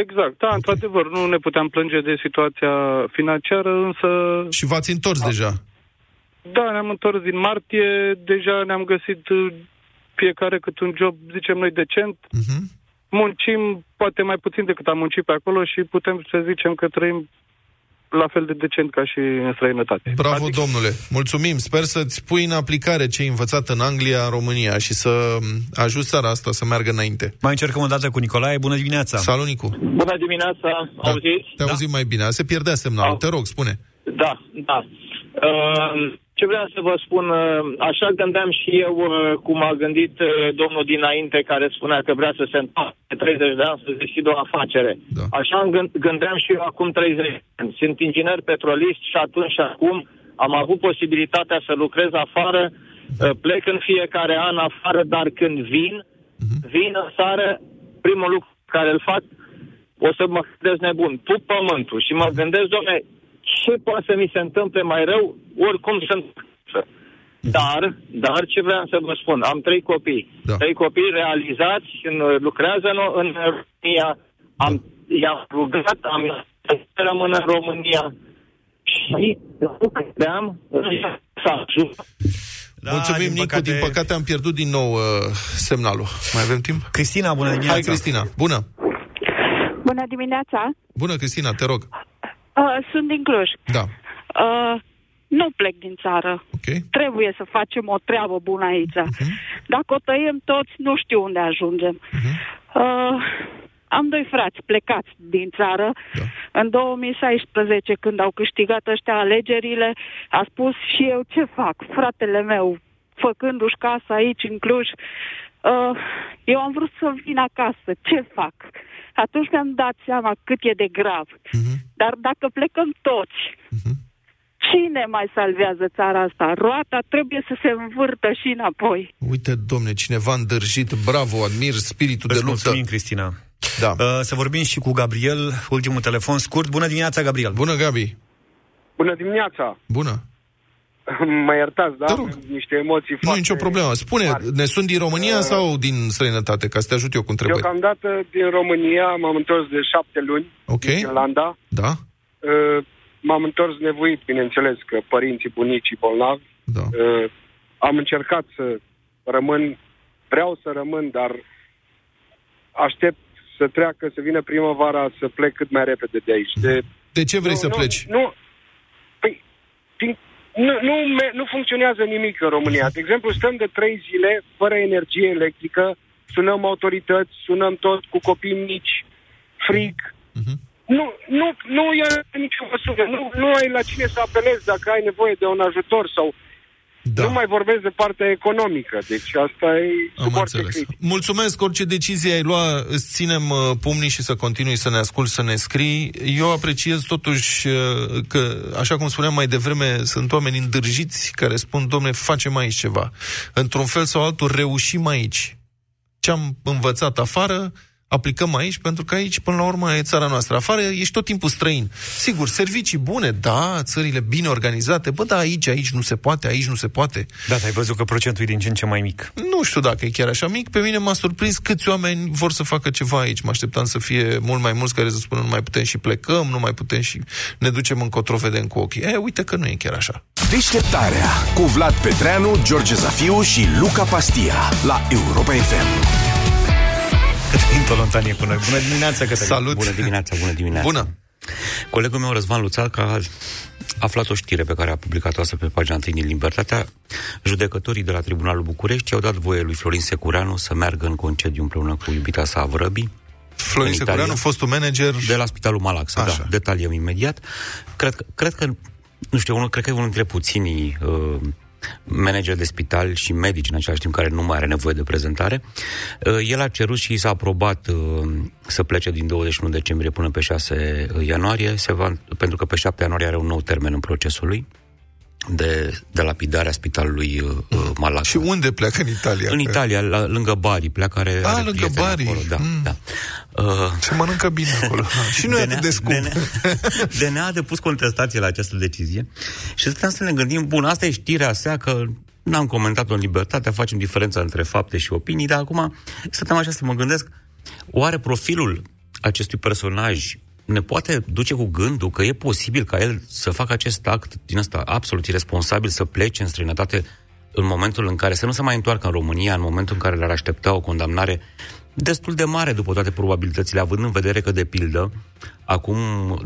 Exact, da, okay. într-adevăr, nu ne puteam plânge de situația financiară, însă... Și v-ați întors deja? Da, ne-am întors din martie, deja ne-am găsit uh, fiecare cât un job, zicem noi, decent. Uh-huh. Muncim poate mai puțin decât am muncit pe acolo și putem să zicem că trăim la fel de decent ca și în străinătate. Bravo, adică... domnule! Mulțumim! Sper să-ți pui în aplicare ce ai învățat în Anglia, în România și să m, ajuți țara asta să meargă înainte. Mai încercăm o dată cu Nicolae. Bună dimineața! Salut, Nicu! Bună dimineața! Da, Auziți? te auzim mai bine. Se pierdea semnalul. Te rog, spune. Da, da. Uh, ce vreau să vă spun, uh, așa gândeam și eu uh, cum a gândit uh, domnul dinainte care spunea că vrea să se întoarcă de 30 de ani să deschidă o afacere. Da. Așa îmi gând- gândeam și eu acum 30 de ani. Sunt inginer petrolist și atunci și acum am avut posibilitatea să lucrez afară, uh, plec în fiecare an afară, dar când vin, vin în țară, primul lucru care îl fac, o să mă gândesc nebun, pup pământul și mă gândesc, domne, ce poate să mi se întâmple mai rău, oricum sunt. Dar, dar ce vreau să vă spun, am trei copii. Da. Trei copii realizați, în, lucrează în, în România, am, i-am rugat, am să rămână în România și nu credeam să ajung. Da, Mulțumim, din Nicu. Păcate... Din păcate am pierdut din nou uh, semnalul. Mai avem timp? Cristina, bună dimineața. Hai, Cristina. Bună. Bună dimineața. Bună, Cristina, te rog. Uh, sunt din Cluj. Da. Uh, nu plec din țară. Okay. Trebuie să facem o treabă bună aici. Uh-huh. Dacă o tăiem toți, nu știu unde ajungem. Uh-huh. Uh, am doi frați plecați din țară. Da. În 2016, când au câștigat ăștia alegerile, a spus și eu ce fac. Fratele meu, făcându-și casa aici, în Cluj, uh, eu am vrut să vin acasă. Ce fac? Atunci mi-am dat seama cât e de grav. Uh-huh. Dar dacă plecăm toți, uh-huh. cine mai salvează țara asta? Roata trebuie să se învârtă și înapoi. Uite, domne, cineva îndârjit, bravo, admir spiritul Îți de luptă. mulțumim, Cristina. Da. Uh, să vorbim și cu Gabriel, ultimul telefon scurt. Bună dimineața, Gabriel! Bună, Gabi! Bună dimineața! Bună! Mă iertați, da? Am Niște emoții Nu e nicio problemă. Spune, mari. ne sunt din România uh, sau din străinătate? Ca să te ajut eu cu întrebări. Deocamdată din România, m-am întors de șapte luni Ok. din Finlanda. Da? Uh, m-am întors nevoit, bineînțeles, că părinții, bunicii bolnavi. Da. Uh, am încercat să rămân, vreau să rămân, dar aștept să treacă, să vină primăvara, să plec cât mai repede de aici. De, De ce vrei nu, să nu, pleci? Nu, păi, din, nu, nu, me- nu funcționează nimic în România. De exemplu, stăm de trei zile fără energie electrică, sunăm autorități, sunăm tot cu copii mici, frig. Nu, nu, nu e nicio măsură. Nu, nu ai la cine să apelezi dacă ai nevoie de un ajutor sau... Da. Nu mai vorbesc de partea economică, deci asta e Am foarte înțeles. critic. Mulțumesc, orice decizie ai lua, îți ținem uh, pumnii și să continui să ne asculti, să ne scrii. Eu apreciez totuși uh, că, așa cum spuneam mai devreme, sunt oameni îndârjiți care spun, domne, facem aici ceva. Într-un fel sau altul, reușim aici. Ce am învățat afară, aplicăm aici, pentru că aici, până la urmă, e țara noastră. Afară ești tot timpul străin. Sigur, servicii bune, da, țările bine organizate, bă, da, aici, aici nu se poate, aici nu se poate. Da, ai văzut că procentul e din ce în ce mai mic. Nu știu dacă e chiar așa mic. Pe mine m-a surprins câți oameni vor să facă ceva aici. Mă așteptam să fie mult mai mulți care să spună nu mai putem și plecăm, nu mai putem și ne ducem încotro, vedem cu ochii. E, uite că nu e chiar așa. Deșteptarea cu Vlad Petreanu, George Zafiu și Luca Pastia la Europa FM. Cătălin Tolontan e cu noi. Bună dimineața, Cătălin! Salut! Bună dimineața, bună dimineața. Bună! Colegul meu, Răzvan Luțac, a aflat o știre pe care a publicat-o asta pe pagina 1 din Libertatea. Judecătorii de la Tribunalul București au dat voie lui Florin Secureanu să meargă în concediu împreună cu iubita sa Vrăbi. Florin în Secureanu, Italia, fostul manager... De la Spitalul Malax, Așa. da. Detaliem imediat. Cred, că- cred că, nu știu, unul, cred că e unul dintre puținii uh, manageri de spital și medici în același timp care nu mai are nevoie de prezentare. Uh, el a cerut și i s-a aprobat uh, să plece din 21 decembrie până pe 6 ianuarie, se va, pentru că pe 7 ianuarie are un nou termen în procesul lui de, de lapidare a spitalului uh, uh, Malaga. Și unde pleacă în Italia? În Că- Italia, la, lângă Bari, pleacă are, Ah, are lângă prieteni Bari. Acolo, da, Mm. da. Uh, Se mănâncă bine acolo. și nu e atât de scump. DNA a depus contestație la această decizie și stăteam să ne gândim, bun, asta e știrea sa că n-am comentat-o în libertate, facem diferența între fapte și opinii, dar acum stăteam așa să mă gândesc, oare profilul acestui personaj ne poate duce cu gândul că e posibil ca el să facă acest act din ăsta absolut irresponsabil, să plece în străinătate în momentul în care să nu se mai întoarcă în România, în momentul în care le-ar aștepta o condamnare destul de mare după toate probabilitățile, având în vedere că, de pildă, acum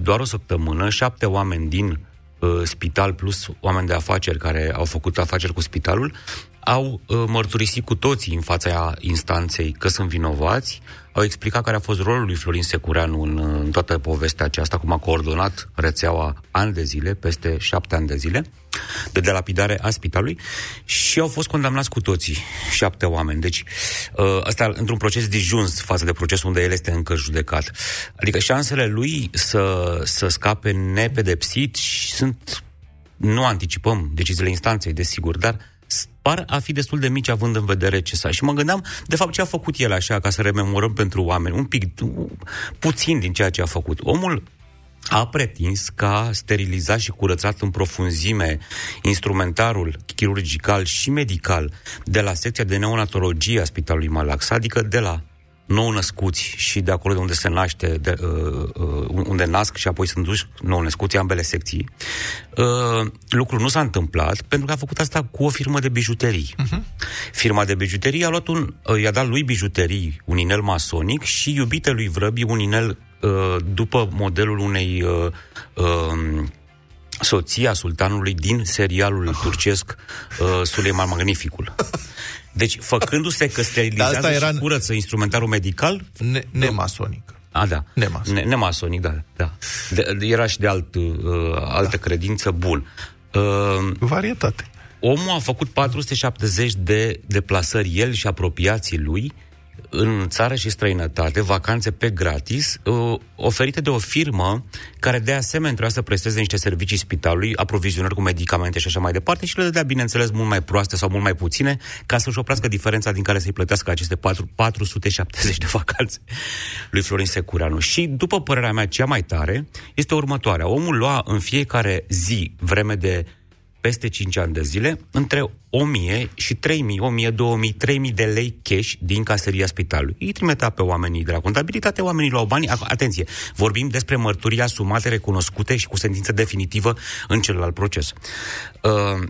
doar o săptămână, șapte oameni din uh, spital plus oameni de afaceri care au făcut afaceri cu spitalul au uh, mărturisit cu toții în fața instanței că sunt vinovați, au explicat care a fost rolul lui Florin Secureanu în, uh, în toată povestea aceasta, cum a coordonat rețeaua ani de zile, peste șapte ani de zile, de delapidare a spitalului și au fost condamnați cu toții, șapte oameni. Deci, uh, asta într-un proces disjuns față de procesul unde el este încă judecat. Adică șansele lui să, să scape nepedepsit și sunt nu anticipăm deciziile instanței, desigur, dar s- par a fi destul de mici având în vedere ce s-a. Și mă gândeam, de fapt, ce a făcut el așa, ca să rememorăm pentru oameni, un pic, u- puțin din ceea ce a făcut. Omul a pretins că a sterilizat și curățat în profunzime instrumentarul chirurgical și medical de la secția de neonatologie a Spitalului Malax, adică de la nou născuți și de acolo de unde se naște, de, uh, uh, unde nasc și apoi sunt duși nou născuți, ambele secții. Uh, lucrul nu s-a întâmplat pentru că a făcut asta cu o firmă de bijuterii. Uh-huh. Firma de bijuterii a luat un, uh, i-a dat lui bijuterii un inel masonic și iubite lui Vrăbi un inel uh, după modelul unei uh, uh, soția sultanului din serialul turcesc uh, Suleiman Magnificul. Deci, făcându-se că sterilizează Dar asta era- și curăță instrumentarul medical... Ne- nemasonic. A, da. Nemasonic. Ne- nemasonic, da. da. De, de, era și de alt, uh, altă da. credință, bun. Uh, Varietate. Omul a făcut 470 de deplasări, el și apropiații lui, în țară și străinătate, vacanțe pe gratis, uh, oferite de o firmă care de asemenea trebuia să presteze niște servicii spitalului, aprovizionări cu medicamente și așa mai departe și le dădea, bineînțeles, mult mai proaste sau mult mai puține, ca să-și oprească diferența din care să-i plătească aceste 4, 470 de vacanțe lui Florin Secureanu. Și, după părerea mea, cea mai tare este următoarea. Omul lua în fiecare zi, vreme de peste 5 ani de zile, între 1000 și 3000, 1000, 2000, 3000 de lei cash din caseria spitalului. Îi trimitea pe oamenii de la contabilitate, oamenii luau banii. Ac- Atenție, vorbim despre mărturii asumate, recunoscute și cu sentință definitivă în celălalt proces. Uh,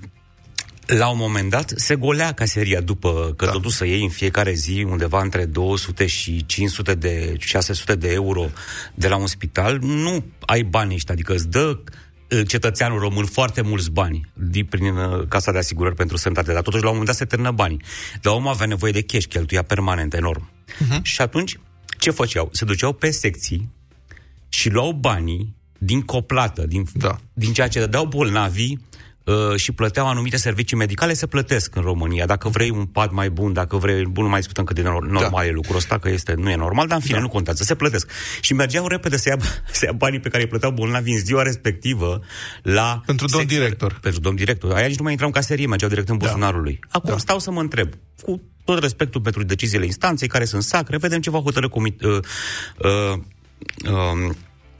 la un moment dat se golea caseria după că da. totuși să iei în fiecare zi undeva între 200 și 500 de 600 de euro de la un spital, nu ai bani ăștia, adică îți dă uh, cetățeanul român foarte mulți bani din, prin uh, Casa de Asigurări pentru Sănătate, dar totuși la un moment dat se termină banii. Dar omul avea nevoie de cash, cheltuia permanent, enorm. Uh-huh. Și atunci, ce făceau? Se duceau pe secții și luau banii din coplată, din, da. din ceea ce dădeau bolnavii uh, și plăteau anumite servicii medicale, se plătesc în România. Dacă vrei un pad mai bun, dacă vrei, bun, nu mai discutăm cât de nor- normal da. e lucrul ăsta, că este, nu e normal, dar în fine, da. nu contează, se plătesc. Și mergeau repede să ia, să ia banii pe care îi plăteau bolnavii în ziua respectivă la... Pentru domn secție- director. Pentru domn director. Aia nici nu mai intrau în caserie, mergeau direct în buzunarul lui. Acum da. stau să mă întreb, cu tot respectul pentru deciziile instanței, care sunt sacre, vedem ce va hotărâ comit, uh, uh, uh,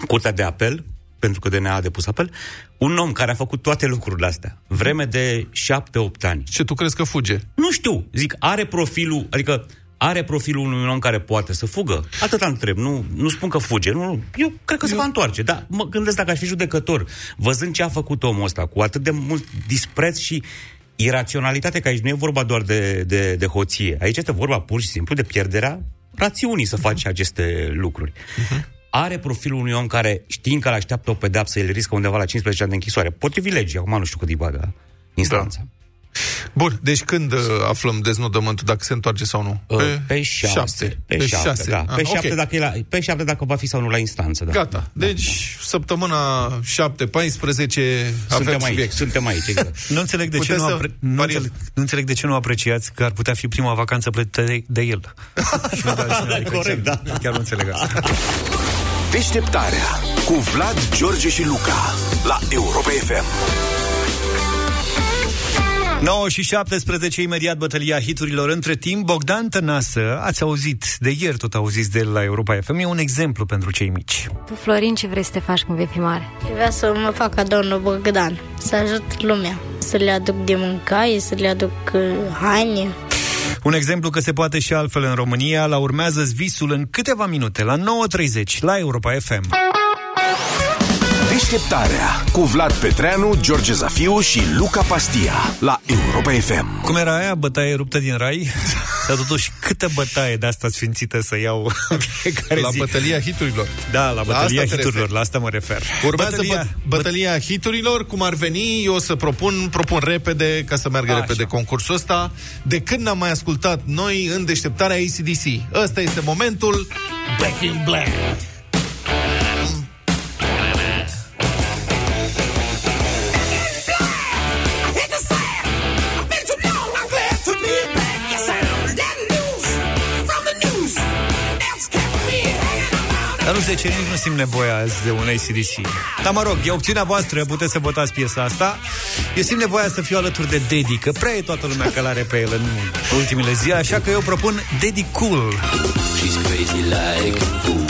Curtea de Apel, pentru că DNA a depus apel, un om care a făcut toate lucrurile astea, vreme de 7-8 ani. Ce, tu crezi că fuge? Nu știu, zic, are profilul, adică are profilul unui om care poate să fugă? Atât întreb, nu, nu spun că fuge, nu, eu cred că eu... se va întoarce, dar mă gândesc dacă aș fi judecător, văzând ce a făcut omul ăsta, cu atât de mult dispreț și iraționalitate, că aici nu e vorba doar de, de, de hoție, aici este vorba pur și simplu de pierderea rațiunii să faci aceste lucruri. Are profilul unui om care, știind că îl așteaptă o pedapsă, el riscă undeva la 15 ani de închisoare. Potrivit legii, acum nu știu cât îi bagă instanța. Da. Bun, deci când uh, aflăm deznodământul, dacă se întoarce sau nu? Pe, pe șapte. Pe, pe șapte, șase. da. Pe, Ah, șapte ok. dacă e la, pe șapte dacă va fi sau nu la instanță. Da. Gata. Deci, săptămâna 7-14 avem aici, subiect. suntem aici, exact. Nu înțeleg, de ce Puteți nu, să apre- nu, înțeleg, nu înțeleg de ce nu apreciați că ar putea fi prima vacanță plătită de, de el. Și nu de altcineva, adică Corect, chiar, da. Chiar nu înțeleg asta. Deșteptarea cu Vlad, George și Luca la Europa FM. 9 și 17, imediat bătălia hiturilor. Între timp, Bogdan Tănasă, ați auzit, de ieri tot auziți de el la Europa FM, e un exemplu pentru cei mici. Tu, Florin, ce vrei să te faci când vei fi mare? Vreau să mă fac cadou lui Bogdan, să ajut lumea, să le aduc de mâncare, să le aduc uh, haine. Un exemplu că se poate și altfel în România, la urmează visul în câteva minute, la 9.30, la Europa FM. Deșteptarea cu Vlad Petreanu, George Zafiu și Luca Pastia la Europa FM. Cum era aia, bătaie ruptă din rai? Dar totuși, câtă bătaie de asta sfințită să iau în fiecare La zi? bătălia hiturilor. Da, la bătălia asta te hiturilor, referi. la asta mă refer. Urmează Bătălia- bătălia, bătălia hiturilor, cum ar veni, eu o să propun, propun repede, ca să meargă Așa. repede concursul ăsta. De când n-am mai ascultat noi în deșteptarea ACDC? Ăsta este momentul Back in Black. Dar nu știu de ce nici nu simt nevoia azi de un ACDC. Dar mă rog, e opțiunea voastră, puteți să votați piesa asta. Eu simt nevoia să fiu alături de Daddy, că prea e toată lumea călare pe el în ultimele zile, așa că eu propun Daddy Cool. She's crazy like a fool.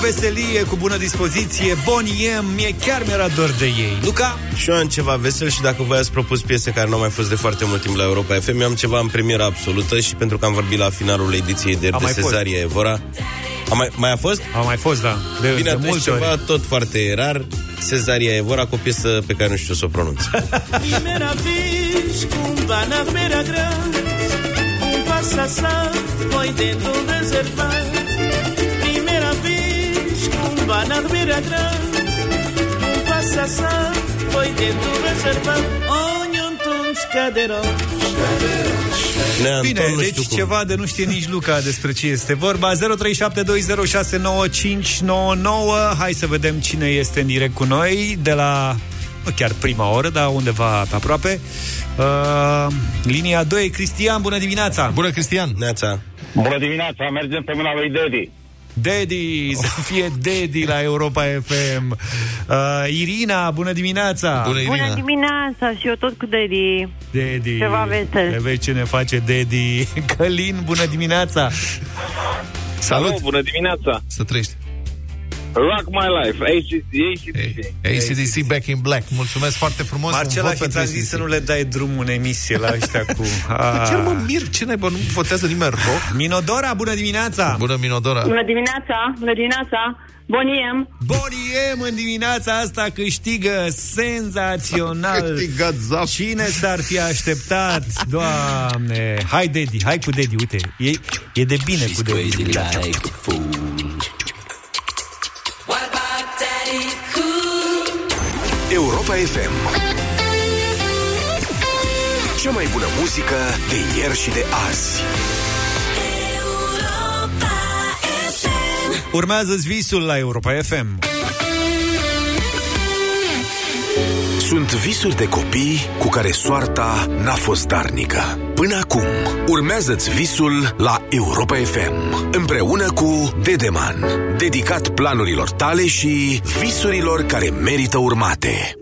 Veselie, cu bună dispoziție, Boniem, mie chiar mi-era dor de ei. Luca? Și eu am ceva vesel și dacă voi ați propus piese care nu au mai fost de foarte mult timp la Europa FM, eu am ceva în premieră absolută și pentru că am vorbit la finalul ediției de, A de mai fost. Cezaria Evora. A mai, mai a fost? A mai fost, da. De, Bine, de atunci multe ceva ori. tot foarte rar, Cezaria Evora, cu o piesă pe care nu știu să o pronunț. que um bar na beira grande Um passa foi dentro de um reservado Onde uns cadeiros Neanton, Bine, nu știu deci cum. ceva de nu știe nici Luca despre ce este vorba 0372069599 Hai să vedem cine este în direct cu noi De la, nu chiar prima oră, dar undeva pe aproape uh, Linia 2, Cristian, bună dimineața Bună, Cristian! Neața! Bună dimineața, mergem pe mâna lui Dedi. Daddy, să fie Daddy la Europa FM uh, Irina, bună dimineața Bună, Bună dimineața și eu tot cu Daddy. Daddy Ceva vesel. Vezi ce ne face Daddy Călin, bună dimineața Salut! bună dimineața! Să trăiești! Rock My Life, ACDC. ACDC Back in Black. Mulțumesc foarte frumos. Marcela, un vot și pentru ți-am zis ACDC. să nu le dai drumul în emisie la ăștia cu... Bă, Chiar mă mir, ce naiba, nu votează nimeni rock? Minodora, bună dimineața! Bună, Minodora! Bună dimineața, bună dimineața, boniem. Boniem în dimineața asta câștigă senzațional. Câștigat zap. Cine s-ar fi așteptat? Doamne! Hai, Daddy, hai cu Daddy, uite, e, e de bine cu Daddy. Europa FM Cea mai bună muzică de ieri și de azi. Urmează visul la Europa FM. Sunt visuri de copii cu care soarta n-a fost darnică. Până acum, urmează-ți visul la Europa FM, împreună cu Dedeman, dedicat planurilor tale și visurilor care merită urmate.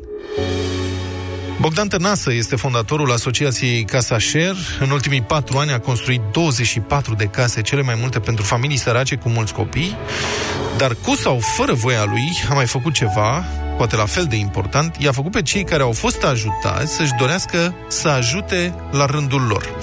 Bogdan Tănasă este fondatorul Asociației Casa Share. În ultimii patru ani a construit 24 de case, cele mai multe pentru familii sărace cu mulți copii. Dar cu sau fără voia lui a mai făcut ceva, poate la fel de important, i-a făcut pe cei care au fost ajutați să-și dorească să ajute la rândul lor.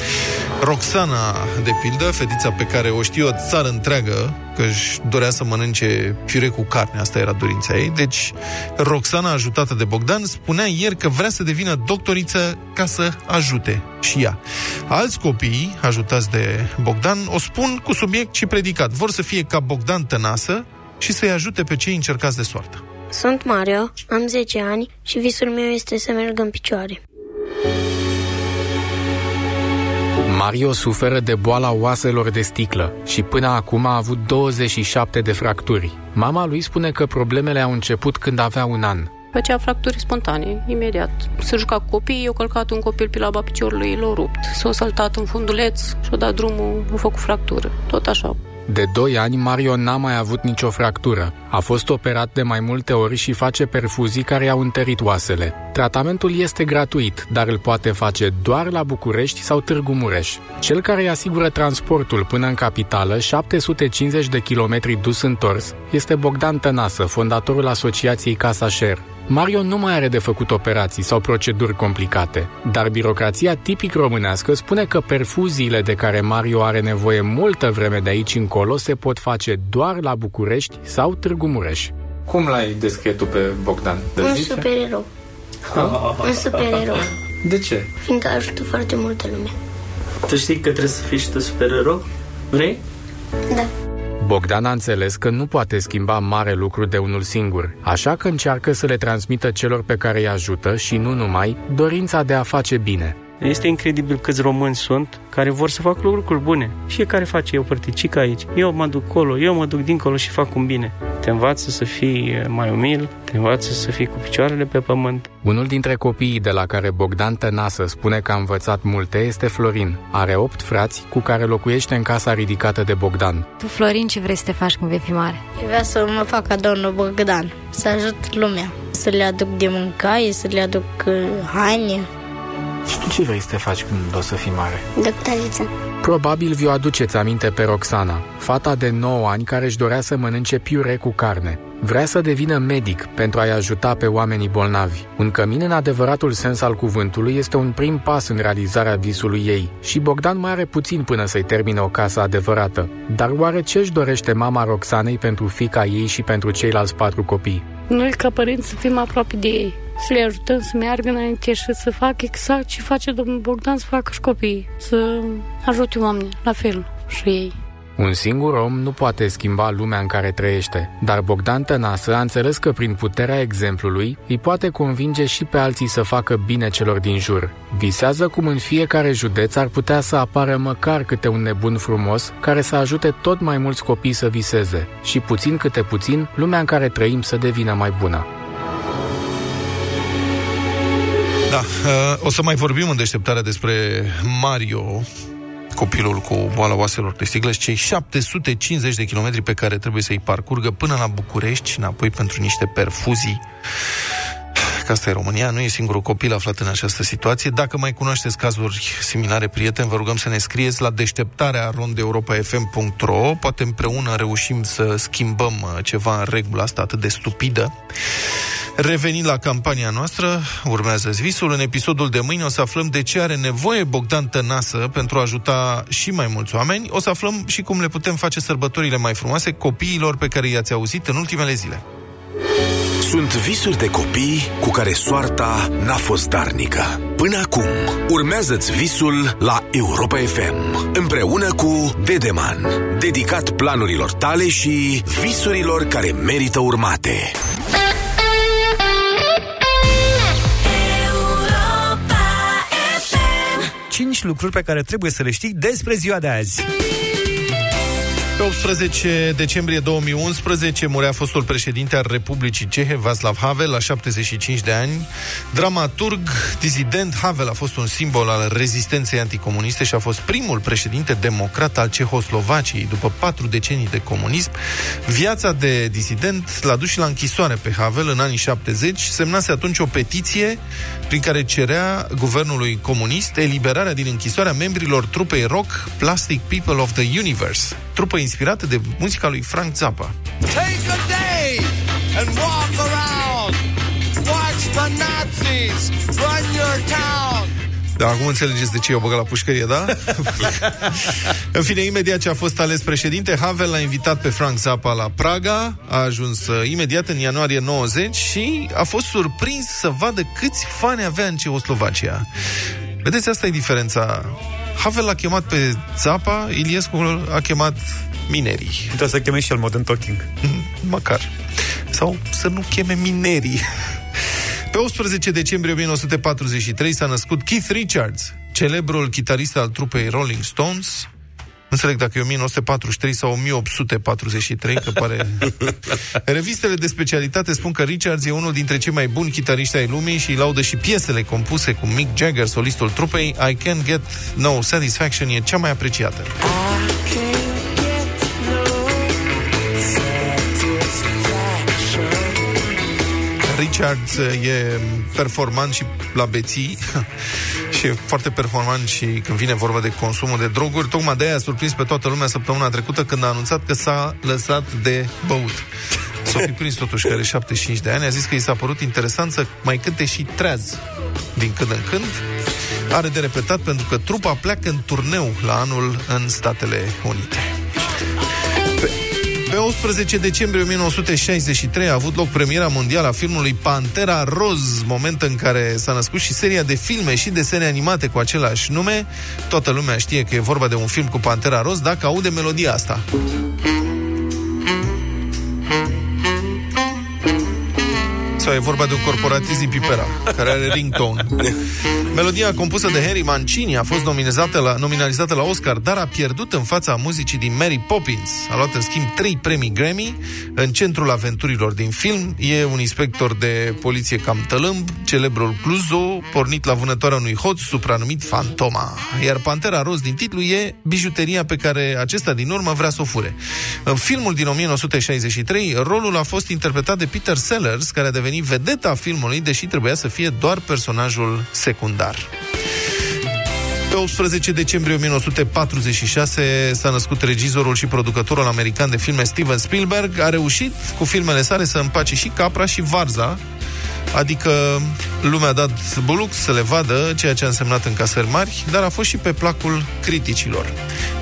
Roxana, de pildă, fetița pe care o știu o țară întreagă, că își dorea să mănânce piure cu carne, asta era dorința ei. Deci, Roxana, ajutată de Bogdan, spunea ieri că vrea să devină doctoriță ca să ajute și ea. Alți copii, ajutați de Bogdan, o spun cu subiect și predicat. Vor să fie ca Bogdan Tănasă și să-i ajute pe cei încercați de soartă. Sunt Mario, am 10 ani și visul meu este să merg în picioare. Mario suferă de boala oaselor de sticlă și până acum a avut 27 de fracturi. Mama lui spune că problemele au început când avea un an. Făcea fracturi spontane, imediat. Se juca cu copiii, i-a călcat un copil pe laba piciorului, l-a rupt. S-a saltat în funduleț și-a dat drumul, a făcut fractură. Tot așa. De 2 ani, Mario n-a mai avut nicio fractură. A fost operat de mai multe ori și face perfuzii care i-au întărit oasele. Tratamentul este gratuit, dar îl poate face doar la București sau Târgu Mureș. Cel care îi asigură transportul până în capitală, 750 de kilometri dus întors, este Bogdan Tănasă, fondatorul Asociației Casa Share. Mario nu mai are de făcut operații sau proceduri complicate, dar birocrația tipic românească spune că perfuziile de care Mario are nevoie multă vreme de aici încolo se pot face doar la București sau Târgu Mureș. Cum l-ai descrie tu pe Bogdan? Un supererou. Un supererou. De ce? Fiindcă ajută foarte multă lume. Tu știi că trebuie să fii și tu supererou? Vrei? Da. Bogdan a înțeles că nu poate schimba mare lucru de unul singur, așa că încearcă să le transmită celor pe care îi ajută și nu numai dorința de a face bine. Este incredibil câți români sunt care vor să facă lucruri bune. Fiecare face eu părticică aici. Eu mă duc colo, eu mă duc dincolo și fac un bine. Te învață să fii mai umil, te învață să fii cu picioarele pe pământ. Unul dintre copiii de la care Bogdan Tănasă spune că a învățat multe este Florin. Are opt frați cu care locuiește în casa ridicată de Bogdan. Tu, Florin, ce vrei să te faci când vei fi mare? Eu vreau să mă fac ca domnul Bogdan, să ajut lumea, să le aduc de mâncare, să le aduc uh, haine. Și tu ce vrei să te faci când o să fii mare? Doctoriță. Probabil vi-o aduceți aminte pe Roxana, fata de 9 ani care își dorea să mănânce piure cu carne. Vrea să devină medic pentru a-i ajuta pe oamenii bolnavi. Un cămin în adevăratul sens al cuvântului este un prim pas în realizarea visului ei și Bogdan mai are puțin până să-i termine o casă adevărată. Dar oare ce își dorește mama Roxanei pentru fica ei și pentru ceilalți patru copii? Noi, ca părinți, să fim aproape de ei. Să le ajutăm să meargă înainte și să facă exact ce face domnul Bogdan să facă și copiii. Să ajute oamenii, la fel, și ei. Un singur om nu poate schimba lumea în care trăiește, dar Bogdan Tănasă a înțeles că prin puterea exemplului îi poate convinge și pe alții să facă bine celor din jur. Visează cum în fiecare județ ar putea să apară măcar câte un nebun frumos care să ajute tot mai mulți copii să viseze și puțin câte puțin lumea în care trăim să devină mai bună. Da, uh, o să mai vorbim în deșteptarea despre Mario, copilul cu boala oaselor de sticlă, și cei 750 de kilometri pe care trebuie să-i parcurgă până la București și înapoi pentru niște perfuzii. Că asta e România, nu e singurul copil aflat în această situație. Dacă mai cunoașteți cazuri similare, prieteni, vă rugăm să ne scrieți la deșteptarea rondeuropa.fm.ro Poate împreună reușim să schimbăm uh, ceva în regula asta atât de stupidă. Revenind la campania noastră, urmează visul. În episodul de mâine o să aflăm de ce are nevoie Bogdan Tănasă pentru a ajuta și mai mulți oameni. O să aflăm și cum le putem face sărbătorile mai frumoase copiilor pe care i-ați auzit în ultimele zile. Sunt visuri de copii cu care soarta n-a fost darnică. Până acum, urmează-ți visul la Europa FM, împreună cu Dedeman, dedicat planurilor tale și visurilor care merită urmate. Cinci lucruri pe care trebuie să le știi despre ziua de azi. Pe 18 decembrie 2011 murea fostul președinte al Republicii Cehe, Václav Havel, la 75 de ani. Dramaturg, dizident, Havel a fost un simbol al rezistenței anticomuniste și a fost primul președinte democrat al Cehoslovaciei după patru decenii de comunism. Viața de dizident l-a dus și la închisoare pe Havel în anii 70. Semnase atunci o petiție prin care cerea guvernului comunist eliberarea din închisoarea membrilor trupei rock Plastic People of the Universe, trupă inspirată de muzica lui Frank Zappa. Take a day and walk around. Watch the Nazis run your town. Da, acum înțelegeți de ce i-au băgat la pușcărie, da? în fine, imediat ce a fost ales președinte, Havel l-a invitat pe Frank Zappa la Praga, a ajuns uh, imediat în ianuarie 90 și a fost surprins să vadă câți fani avea în Ceoslovacia. Vedeți, asta e diferența. Havel l-a chemat pe Zappa, Iliescu a chemat minerii. Trebuie să cheme și el Modern Talking. Măcar. Sau să nu cheme minerii. Pe 18 decembrie 1943 s-a născut Keith Richards, celebrul chitarist al trupei Rolling Stones. Nu înțeleg dacă e 1943 sau 1843, că pare... Revistele de specialitate spun că Richards e unul dintre cei mai buni chitariști ai lumii și îi laudă și piesele compuse cu Mick Jagger, solistul trupei. I Can't Get No Satisfaction e cea mai apreciată. Richards e performant și la beții și e foarte performant și când vine vorba de consumul de droguri. Tocmai de aia a surprins pe toată lumea săptămâna trecută când a anunțat că s-a lăsat de băut. S-a fi prins totuși că are 75 de ani. A zis că i s-a părut interesant să mai cânte și treaz din când în când. Are de repetat pentru că trupa pleacă în turneu la anul în Statele Unite. Pe 18 decembrie 1963 a avut loc premiera mondială a filmului Pantera Roz, moment în care s-a născut și seria de filme și desene animate cu același nume. Toată lumea știe că e vorba de un film cu Pantera Roz dacă aude melodia asta. Sau e vorba de un corporatist din Pipera, care are ringtone. Melodia compusă de Harry Mancini a fost nominalizată la, nominalizată la Oscar, dar a pierdut în fața muzicii din Mary Poppins. A luat, în schimb, trei premii Grammy. În centrul aventurilor din film e un inspector de poliție cam tălâmb, celebrul Cluzo, pornit la vânătoarea unui hoț supranumit Fantoma. Iar Pantera Roz din titlu e bijuteria pe care acesta din urmă vrea să o fure. În filmul din 1963, rolul a fost interpretat de Peter Sellers, care a devenit vedeta filmului, deși trebuia să fie doar personajul secundar. Pe 18 decembrie 1946 s-a născut regizorul și producătorul american de filme Steven Spielberg. A reușit cu filmele sale să împace și capra și varza, Adică lumea a dat buluc să le vadă ceea ce a însemnat încasări mari, dar a fost și pe placul criticilor.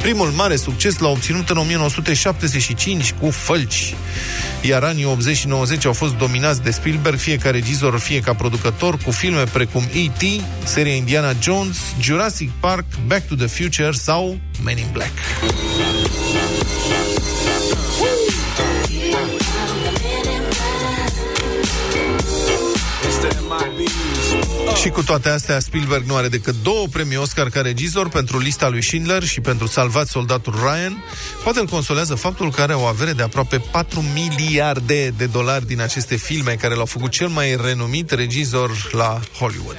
Primul mare succes l-a obținut în 1975 cu Fălci, iar anii 80 și 90 au fost dominați de Spielberg, fie ca regizor, fie ca producător, cu filme precum E.T., seria Indiana Jones, Jurassic Park, Back to the Future sau Men in Black. Și cu toate astea, Spielberg nu are decât două premii Oscar ca regizor pentru lista lui Schindler și pentru Salvat soldatul Ryan. Poate îl consolează faptul că are o avere de aproape 4 miliarde de dolari din aceste filme care l-au făcut cel mai renumit regizor la Hollywood.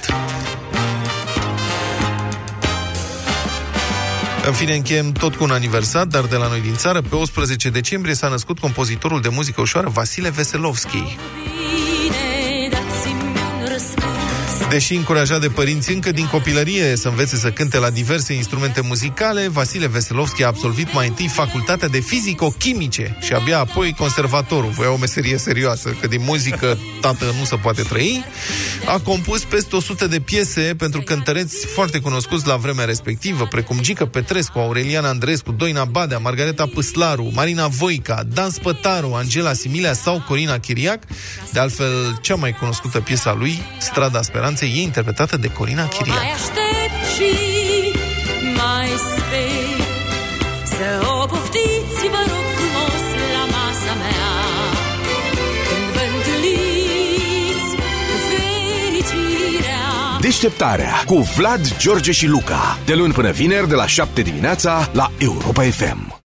În fine, încheiem tot cu un aniversar, dar de la noi din țară. Pe 11 decembrie s-a născut compozitorul de muzică ușoară Vasile Veselovski. Deși încurajat de părinți încă din copilărie să învețe să cânte la diverse instrumente muzicale, Vasile Veselovski a absolvit mai întâi facultatea de fizico-chimice și abia apoi conservatorul. Voia o meserie serioasă, că din muzică tată nu se poate trăi. A compus peste 100 de piese pentru cântăreți foarte cunoscuți la vremea respectivă, precum Gică Petrescu, Aureliana Andrescu, Doina Badea, Margareta Păslaru, Marina Voica, Dan Spătaru, Angela Similea sau Corina Chiriac. De altfel, cea mai cunoscută piesa lui, Strada Speranței, e interpretată de Corina Chiriac. Mai aștept și mai sper Să o poftiți, vă rog frumos, la masa mea Când vă întâlniți cu fericirea Deșteptarea cu Vlad, George și Luca. De luni până vineri, de la 7 dimineața, la Europa FM.